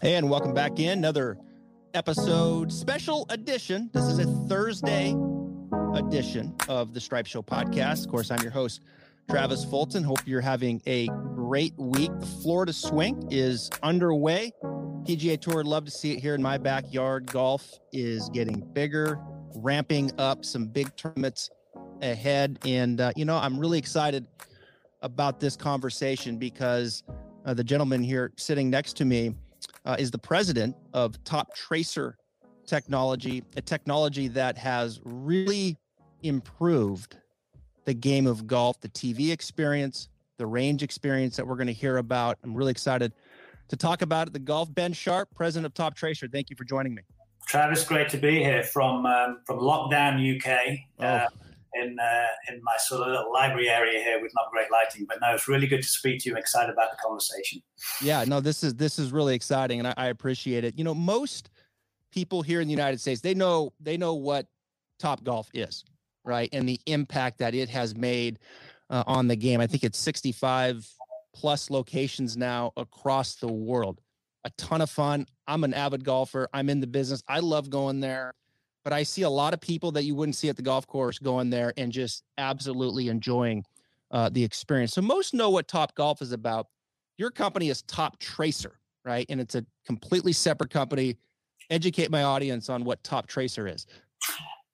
And welcome back in another episode, special edition. This is a Thursday edition of the Stripe Show podcast. Of course, I'm your host, Travis Fulton. Hope you're having a great week. The Florida Swing is underway. PGA Tour, love to see it here in my backyard. Golf is getting bigger, ramping up some big tournaments ahead. And, uh, you know, I'm really excited about this conversation because uh, the gentleman here sitting next to me uh, is the president of Top Tracer Technology, a technology that has really improved the game of golf, the TV experience, the range experience that we're going to hear about. I'm really excited to talk about it. The golf Ben Sharpe, president of Top Tracer. Thank you for joining me. Travis, great to be here from um, from lockdown UK. Oh. Uh, in uh, in my sort of little library area here with not great lighting. But no, it's really good to speak to you. I'm excited about the conversation. Yeah, no, this is this is really exciting, and I, I appreciate it. You know, most people here in the United States they know they know what Top Golf is, right, and the impact that it has made uh, on the game. I think it's 65 plus locations now across the world. A ton of fun. I'm an avid golfer. I'm in the business. I love going there but I see a lot of people that you wouldn't see at the golf course going there and just absolutely enjoying uh, the experience. So most know what Top Golf is about. Your company is Top Tracer, right? And it's a completely separate company. Educate my audience on what Top Tracer is.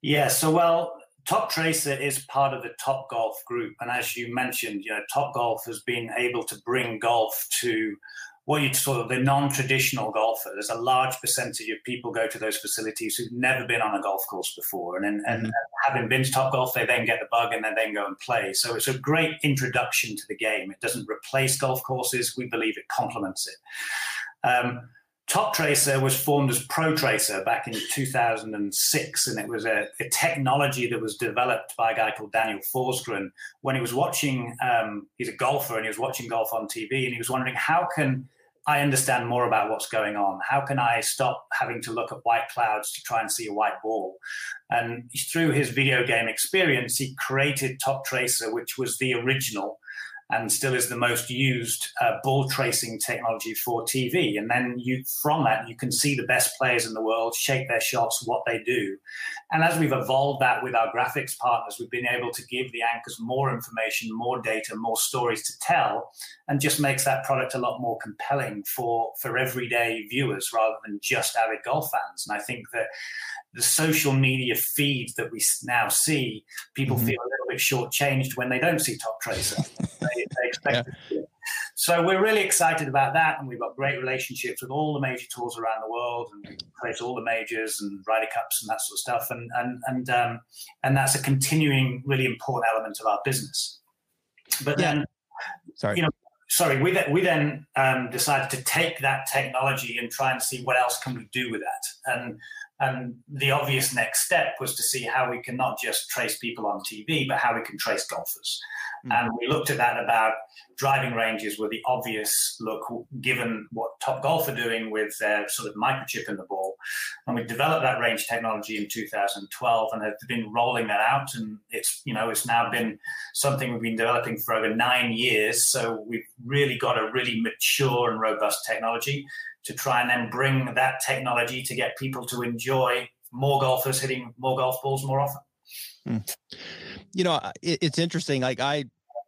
Yeah, so well, Top Tracer is part of the Top Golf group, and as you mentioned, you know, Top Golf has been able to bring golf to what you'd sort of the non-traditional golfer. There's a large percentage of people go to those facilities who've never been on a golf course before, and, and, mm-hmm. and having been to Top Golf, they then get the bug and then then go and play. So it's a great introduction to the game. It doesn't replace golf courses. We believe it complements it. Um, Top Tracer was formed as Pro Tracer back in 2006, and it was a, a, technology that was developed by a guy called Daniel Forsgren when he was watching. Um, he's a golfer, and he was watching golf on TV, and he was wondering how can I understand more about what's going on. How can I stop having to look at white clouds to try and see a white ball? And through his video game experience, he created Top Tracer, which was the original and still is the most used uh, ball tracing technology for TV. And then you, from that, you can see the best players in the world shape their shots, what they do. And as we've evolved that with our graphics partners, we've been able to give the anchors more information, more data, more stories to tell, and just makes that product a lot more compelling for for everyday viewers rather than just avid golf fans. And I think that the social media feed that we now see, people mm-hmm. feel bit shortchanged when they don't see Top Tracer. they, they expect yeah. So we're really excited about that, and we've got great relationships with all the major tours around the world, and we place all the majors and Ryder Cups and that sort of stuff, and and and um, and that's a continuing, really important element of our business. But yeah. then, sorry, you know, sorry, we then, we then um, decided to take that technology and try and see what else can we do with that, and and the obvious next step was to see how we can not just trace people on TV, but how we can trace golfers. Mm-hmm. And we looked at that about driving ranges were the obvious look, given what Top Golf are doing with their sort of microchip in the ball. And we developed that range technology in 2012 and have been rolling that out. And it's, you know, it's now been something we've been developing for over nine years. So we've really got a really mature and robust technology to try and then bring that technology to get people to enjoy more golfers hitting more golf balls more often. Mm. You know, it, it's interesting. Like I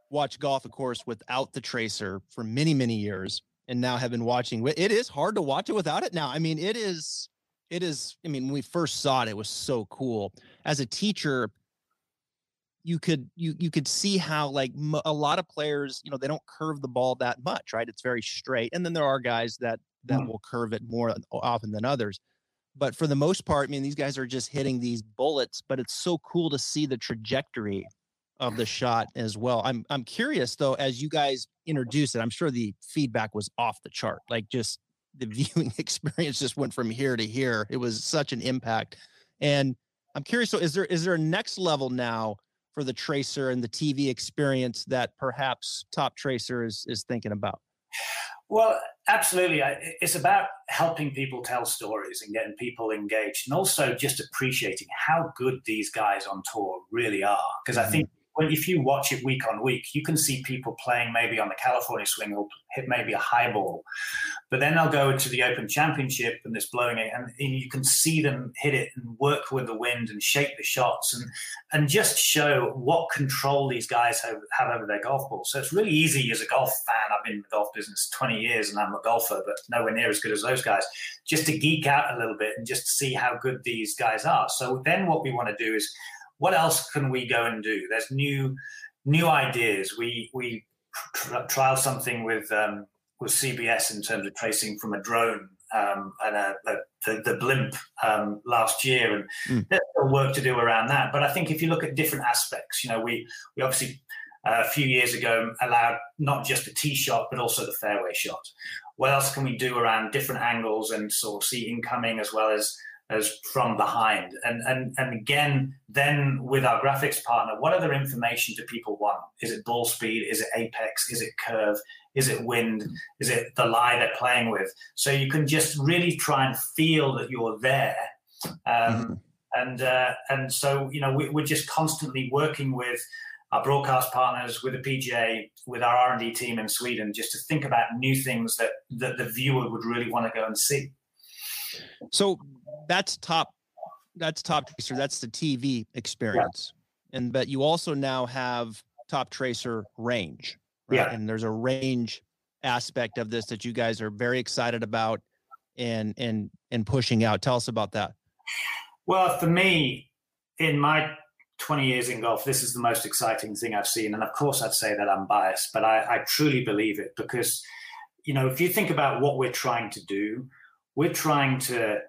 watch golf, of course, without the tracer for many, many years, and now have been watching. It is hard to watch it without it now. I mean, it is. It is. I mean, when we first saw it, it was so cool. As a teacher, you could you you could see how like a lot of players, you know, they don't curve the ball that much, right? It's very straight, and then there are guys that that mm. will curve it more often than others. But for the most part, I mean, these guys are just hitting these bullets, but it's so cool to see the trajectory of the shot as well. I'm I'm curious though, as you guys introduce it, I'm sure the feedback was off the chart. Like just the viewing experience just went from here to here. It was such an impact. And I'm curious, so is there is there a next level now for the tracer and the TV experience that perhaps Top Tracer is is thinking about? Well, absolutely. It's about helping people tell stories and getting people engaged, and also just appreciating how good these guys on tour really are. Because I mm-hmm. think when if you watch it week on week, you can see people playing maybe on the California swing or hit maybe a high ball, but then they'll go to the Open Championship and this blowing it, and, and you can see them hit it and work with the wind and shape the shots and and just show what control these guys have, have over their golf ball. So it's really easy as a golf fan. I've been in the golf business 20 years and I'm a golfer, but nowhere near as good as those guys. Just to geek out a little bit and just see how good these guys are. So then what we want to do is what else can we go and do? There's new new ideas. We we trialed something with um, with CBS in terms of tracing from a drone um, and a, a, the, the, blimp um, last year, and mm. there's still work to do around that. But I think if you look at different aspects, you know, we we obviously uh, a few years ago allowed not just the tee shot but also the fairway shot. What else can we do around different angles and sort of see incoming as well as as from behind. And, and, and again, then with our graphics partner, what other information do people want? Is it ball speed? Is it apex? Is it curve? Is it wind? Is it the lie they're playing with? So you can just really try and feel that you're there. Um, mm-hmm. And uh, and so you know we, we're just constantly working with our broadcast partners, with the PGA, with our R and D team in Sweden, just to think about new things that that the viewer would really want to go and see. So that's top that's top tracer that's the tv experience. Yeah. and but you also now have top tracer range right? Yeah. and there's a range aspect of this that you guys are very excited about and and and pushing out. Tell us about that. Well for me in my 20 years in golf this is the most exciting thing i've seen. And of course i'd say that i'm biased but i, I truly believe it because you know if you think about what we're trying to do we're trying to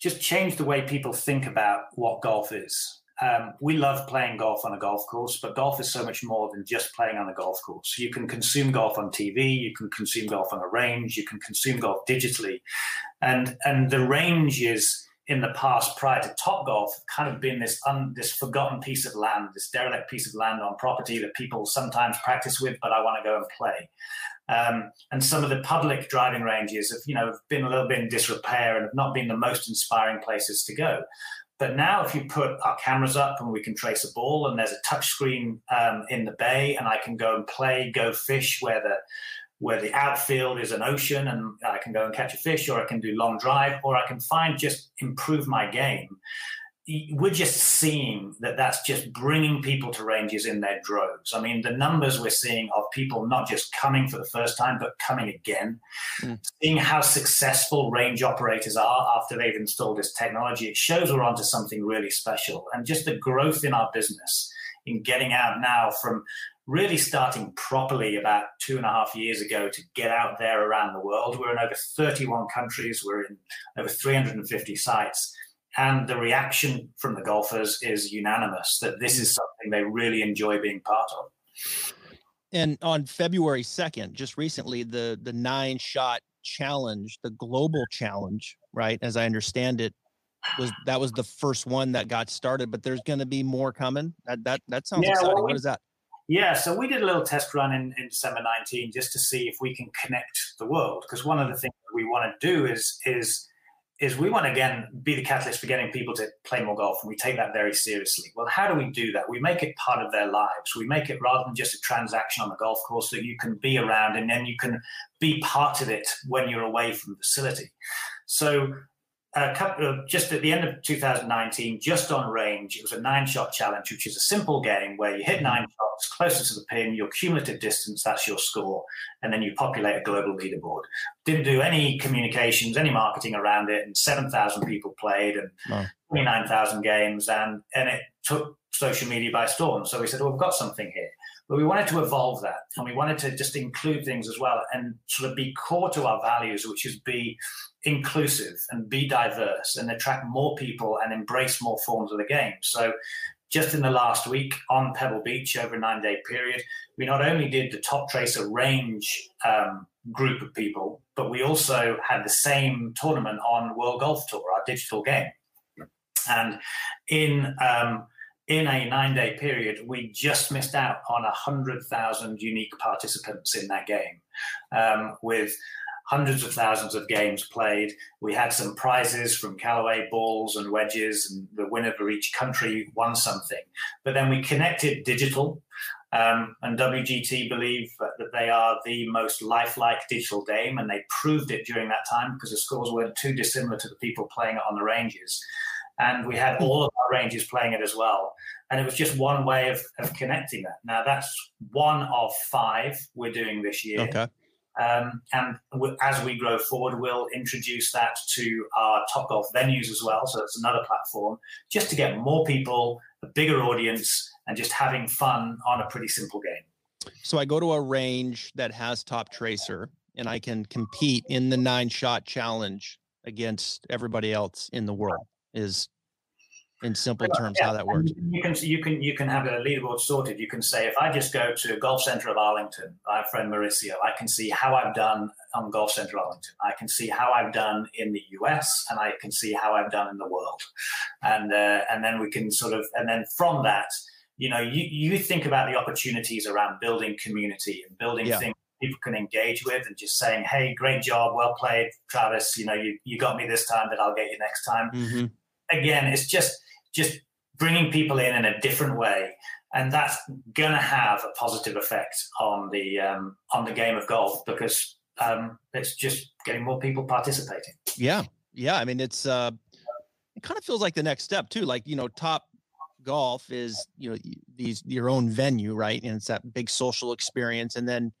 just change the way people think about what golf is. Um, we love playing golf on a golf course, but golf is so much more than just playing on a golf course. You can consume golf on TV, you can consume golf on a range, you can consume golf digitally, and and the range is in the past prior to Top Golf kind of been this un, this forgotten piece of land, this derelict piece of land on property that people sometimes practice with, but I want to go and play. Um, and some of the public driving ranges have, you know, been a little bit in disrepair and have not been the most inspiring places to go. But now, if you put our cameras up and we can trace a ball, and there's a touchscreen um, in the bay, and I can go and play, go fish where the where the outfield is an ocean, and I can go and catch a fish, or I can do long drive, or I can find just improve my game we're just seeing that that's just bringing people to ranges in their droves. I mean, the numbers we're seeing of people not just coming for the first time, but coming again, mm. seeing how successful range operators are after they've installed this technology, it shows we're onto something really special. And just the growth in our business in getting out now from really starting properly about two and a half years ago to get out there around the world. We're in over 31 countries, we're in over 350 sites and the reaction from the golfers is unanimous that this is something they really enjoy being part of. And on February 2nd, just recently, the the nine shot challenge, the global challenge, right? As I understand it, was that was the first one that got started, but there's going to be more coming. That that that sounds yeah, exciting. Well, we, what is that? Yeah, so we did a little test run in, in December 19 just to see if we can connect the world because one of the things we want to do is is is we want to again be the catalyst for getting people to play more golf and we take that very seriously. Well how do we do that? We make it part of their lives. We make it rather than just a transaction on the golf course that you can be around and then you can be part of it when you're away from the facility. So a couple of, just at the end of 2019, just on range, it was a nine shot challenge, which is a simple game where you hit mm-hmm. nine shots closer to the pin, your cumulative distance, that's your score, and then you populate a global leaderboard. Didn't do any communications, any marketing around it, and 7,000 people played and wow. 29,000 games, and, and it took social media by storm. So we said, well, we've got something here. But we wanted to evolve that and we wanted to just include things as well and sort of be core to our values, which is be inclusive and be diverse and attract more people and embrace more forms of the game. So just in the last week on Pebble Beach over a nine day period, we not only did the top tracer range um, group of people, but we also had the same tournament on World Golf Tour, our digital game. And in um, in a nine day period, we just missed out on 100,000 unique participants in that game, um, with hundreds of thousands of games played. We had some prizes from Callaway balls and wedges, and the winner for each country won something. But then we connected digital, um, and WGT believe that they are the most lifelike digital game, and they proved it during that time because the scores weren't too dissimilar to the people playing it on the ranges. And we had all of our ranges playing it as well. And it was just one way of, of connecting that. Now, that's one of five we're doing this year. Okay. Um, and as we grow forward, we'll introduce that to our Top Golf venues as well. So it's another platform just to get more people, a bigger audience, and just having fun on a pretty simple game. So I go to a range that has Top Tracer and I can compete in the nine shot challenge against everybody else in the world is in simple terms yeah. how that works. You can you can you can have a leaderboard sorted. You can say if I just go to Golf Centre of Arlington, my friend Mauricio, I can see how I've done on Golf Centre Arlington. I can see how I've done in the US, and I can see how I've done in the world, and uh, and then we can sort of and then from that, you know, you you think about the opportunities around building community and building yeah. things people can engage with and just saying, hey, great job, well played, Travis. You know, you, you got me this time, but I'll get you next time. Mm-hmm. Again, it's just just bringing people in in a different way, and that's going to have a positive effect on the um, on the game of golf because um, it's just getting more people participating. Yeah, yeah. I mean, it's uh, it kind of feels like the next step too. Like you know, top golf is you know these your own venue, right? And it's that big social experience, and then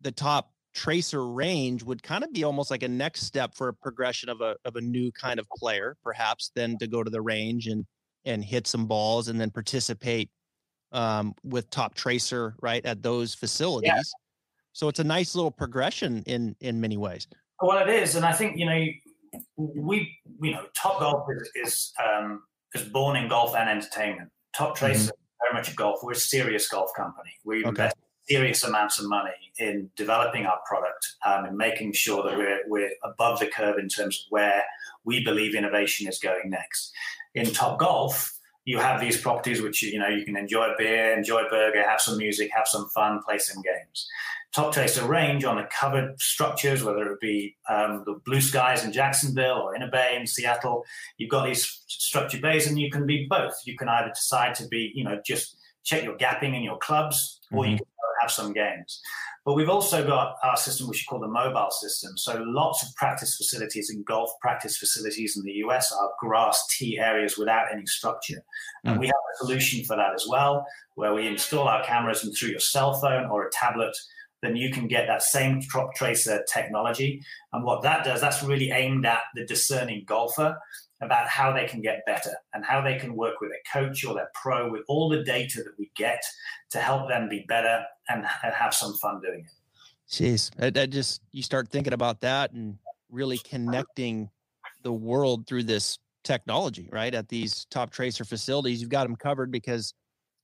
the top tracer range would kind of be almost like a next step for a progression of a of a new kind of player, perhaps, than to go to the range and and hit some balls and then participate um, with Toptracer right at those facilities. Yeah. So it's a nice little progression in in many ways. Well, it is, and I think you know we you know Top Golf is is, um, is born in golf and entertainment. Top mm-hmm. Tracer mm-hmm. very much a golf. We're a serious golf company. We okay. invest serious amounts of money in developing our product um, and making sure that we're we're above the curve in terms of where we believe innovation is going next in Top Golf, you have these properties which you know you can enjoy a beer, enjoy a burger, have some music, have some fun, play some games. Toptracer range on the covered structures, whether it be um, the blue skies in Jacksonville or in a bay in Seattle, you've got these structured bays, and you can be both. You can either decide to be, you know, just check your gapping in your clubs, or mm-hmm. you can have some games. But we've also got our system, which we call the mobile system. So lots of practice facilities and golf practice facilities in the US are grass tee areas without any structure. And mm. we have a solution for that as well, where we install our cameras and through your cell phone or a tablet, then you can get that same Toptracer technology. And what that does, that's really aimed at the discerning golfer about how they can get better and how they can work with a coach or their pro with all the data that we get to help them be better and, and have some fun doing it. Jeez, I just you start thinking about that and really connecting the world through this technology, right? At these top tracer facilities, you've got them covered because,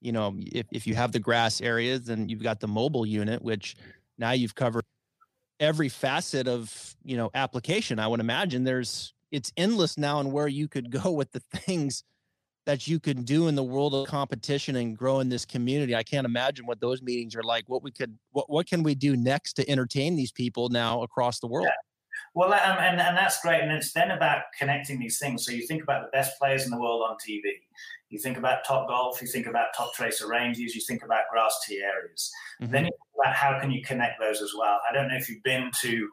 you know, if, if you have the grass areas, then you've got the mobile unit, which now you've covered every facet of, you know, application. I would imagine there's it's endless now and where you could go with the things that you can do in the world of competition and grow in this community. I can't imagine what those meetings are like. What we could, what what can we do next to entertain these people now across the world? Yeah. Well, um, and and that's great, and it's then about connecting these things. So you think about the best players in the world on TV. You think about Top Golf. You think about top tracer ranges. You think about grass tee areas. Mm-hmm. Then you think about how can you connect those as well. I don't know if you've been to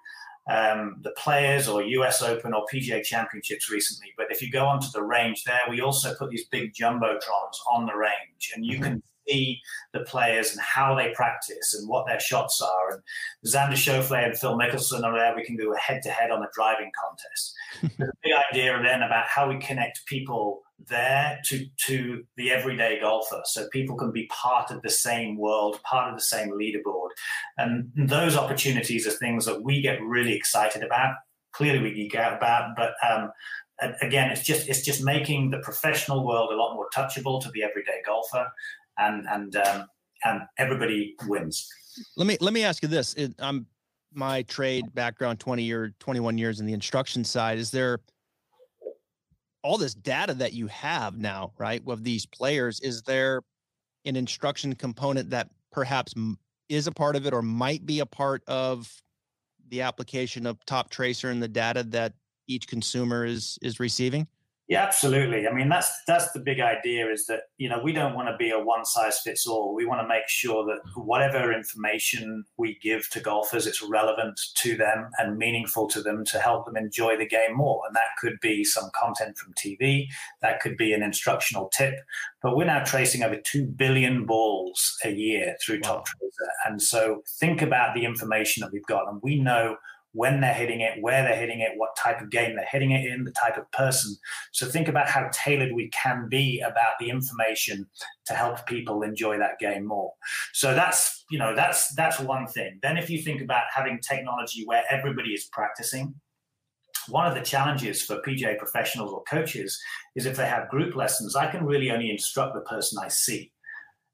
um, the players or US Open or PGA Championships recently. But if you go onto the range there, we also put these big jumbotrons on the range, and you mm-hmm. can see the players and how they practice and what their shots are. And Xander Schauffele and Phil Mickelson are there. We can do a head-to-head on the driving contest. the big idea then about how we connect people there to to the everyday golfer. So people can be part of the same world part of the same leaderboard. And those opportunities are things that we get really excited about. Clearly we geek out about but um, again it's just it's just making the professional world a lot more touchable to the everyday golfer and and um, and everybody wins. Let me let me ask you this. It, i'm my trade background 20 year 21 years in the instruction side. Is there all this data that you have now, right, of these players, is there an instruction component that perhaps is a part of it or might be a part of the application of Top Tracer and the data that each consumer is is receiving? Yeah, absolutely. I mean, that's that's the big idea is that you know we don't want to be a one size fits all. We want to make sure that whatever information we give to golfers, it's relevant to them and meaningful to them to help them enjoy the game more. And that could be some content from TV, that could be an instructional tip. But we're now tracing over two billion balls a year through wow. Toptracer, and so think about the information that we've got, and we know when they're hitting it, where they're hitting it, what type of game they're hitting it in, the type of person. So think about how tailored we can be about the information to help people enjoy that game more. So that's you know that's that's one thing. Then if you think about having technology where everybody is practicing, one of the challenges for PGA professionals or coaches is if they have group lessons, I can really only instruct the person I see.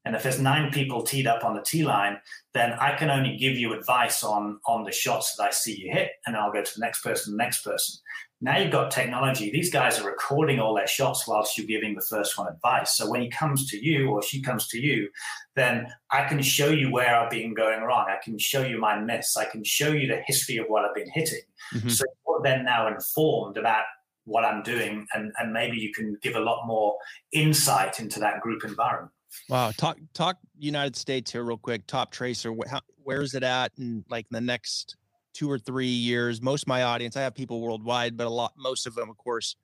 And if there's nine people teed up on the tee line, then I can only give you advice on, on the shots that I see you hit, and I'll go to the next person, the next person. Now you've got technology. These guys are recording all their shots whilst you're giving the first one advice. So when he comes to you or she comes to you, then I can show you where I've been going wrong. I can show you my miss. I can show you the history of what I've been hitting. Mm-hmm. So you're then now informed about what I'm doing, and, and maybe you can give a lot more insight into that group environment. Wow. Talk talk United States here real quick. Toptracer. How, where is it at in like the next two or three years? Most of my audience, I have people worldwide, but a lot, most of them, of course,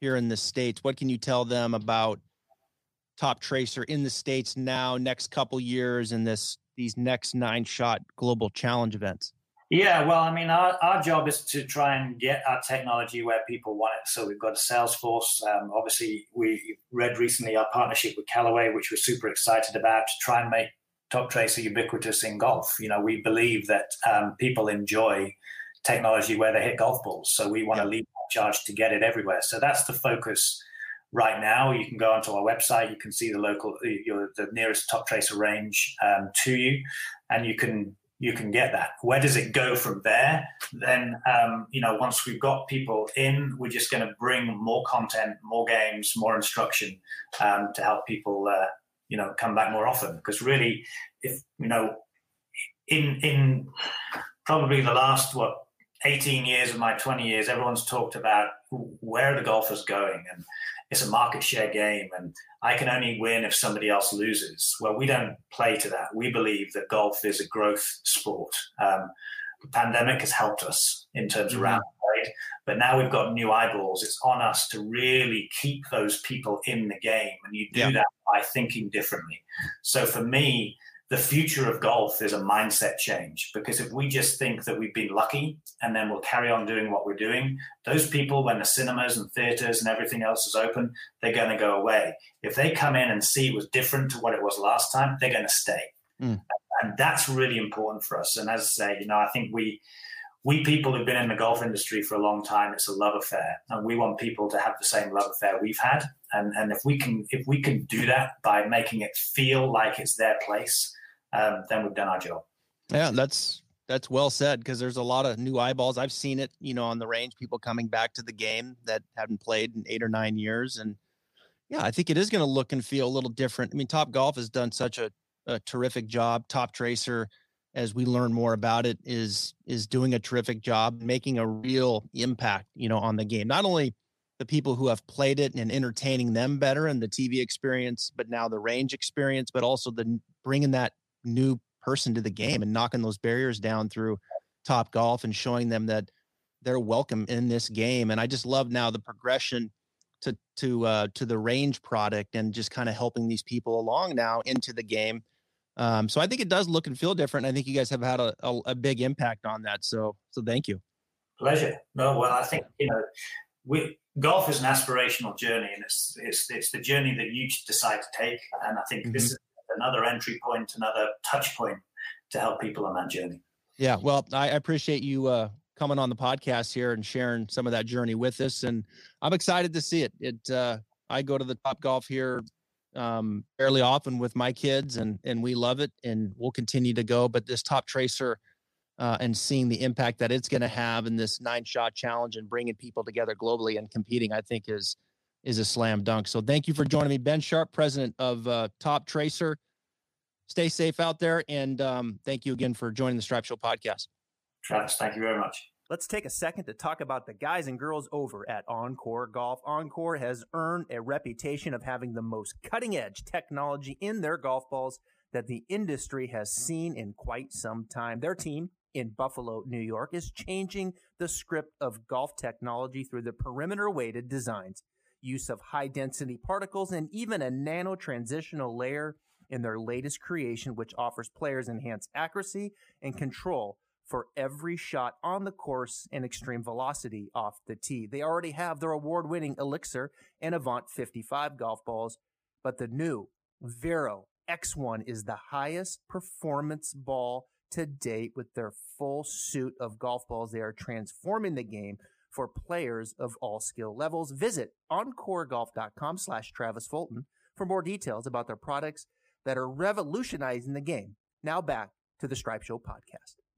here in the states. What can you tell them about top tracer in the states now, next couple years, in this these next nine shot global challenge events? Yeah, well, I mean, our, our job is to try and get our technology where people want it. So we've got a sales force. Um, obviously, we read recently our partnership with Callaway, which we're super excited about to try and make Toptracer ubiquitous in golf. You know, we believe that um, people enjoy technology where they hit golf balls. So we want to lead that charge to get it everywhere. So that's the focus right now. You can go onto our website. You can see the local, your, the nearest Toptracer range um, to you, and you can you can get that. Where does it go from there? Then, um, you know, once we've got people in, we're just going to bring more content, more games, more instruction um, to help people, uh, you know, come back more often. Because really, if you know, in in probably the last what 18 years of my 20 years, everyone's talked about where are the golfers going and it's a market share game and I can only win if somebody else loses. Well, we don't play to that. We believe that golf is a growth sport. Um, the pandemic has helped us in terms mm-hmm. of round play, but now we've got new eyeballs. It's on us to really keep those people in the game, and you do yeah. that by thinking differently. So for me, the future of golf is a mindset change because if we just think that we've been lucky and then we'll carry on doing what we're doing, those people, when the cinemas and theaters and everything else is open, they're going to go away. If they come in and see it was different to what it was last time, they're going to stay. Mm. And that's really important for us. And as I say, you know, I think we, we people who've been in the golf industry for a long time, it's a love affair, and we want people to have the same love affair we've had. And and if we can if we can do that by making it feel like it's their place, um, then we've done our job. Yeah, that's that's well said because there's a lot of new eyeballs. I've seen it, you know, on the range, people coming back to the game that haven't played in eight or nine years, and yeah, I think it is going to look and feel a little different. I mean, Top Golf has done such a, a terrific job. Top Tracer, as we learn more about it, is is doing a terrific job, making a real impact, you know, on the game. Not only the people who have played it and entertaining them better and the TV experience, but now the range experience, but also the bringing that new person to the game and knocking those barriers down through top golf and showing them that they're welcome in this game and i just love now the progression to to uh to the range product and just kind of helping these people along now into the game. Um so i think it does look and feel different i think you guys have had a, a, a big impact on that so so thank you. Pleasure. No well i think you know we golf is an aspirational journey and it's it's it's the journey that you decide to take and i think mm-hmm. this is another entry point, another touch point to help people on that journey. Yeah, well, I appreciate you uh, coming on the podcast here and sharing some of that journey with us, and I'm excited to see it. It uh, I go to the Top Golf here um, fairly often with my kids, and and we love it, and we'll continue to go. But this Toptracer. Uh, and seeing the impact that it's going to have in this nine shot challenge and bringing people together globally and competing, I think is is a slam dunk. So thank you for joining me, Ben Sharpe, president of uh, Toptracer. Stay safe out there, and um, thank you again for joining the Stripe Show podcast. Travis, thank you very much. Let's take a second to talk about the guys and girls over at OnCore Golf. OnCore has earned a reputation of having the most cutting edge technology in their golf balls that the industry has seen in quite some time. Their team in Buffalo, New York is changing the script of golf technology through the perimeter weighted designs, use of high density particles, and even a nano transitional layer in their latest creation, which offers players enhanced accuracy and control for every shot on the course and extreme velocity off the tee. They already have their award winning Elixir and Avant 55 golf balls, but the new Vero X1 is the highest performance ball to date with their full suit of golf balls. They are transforming the game for players of all skill levels. Visit oncoregolf.com slash Travis Fulton for more details about their products that are revolutionizing the game. Now back to the Stripe Show podcast.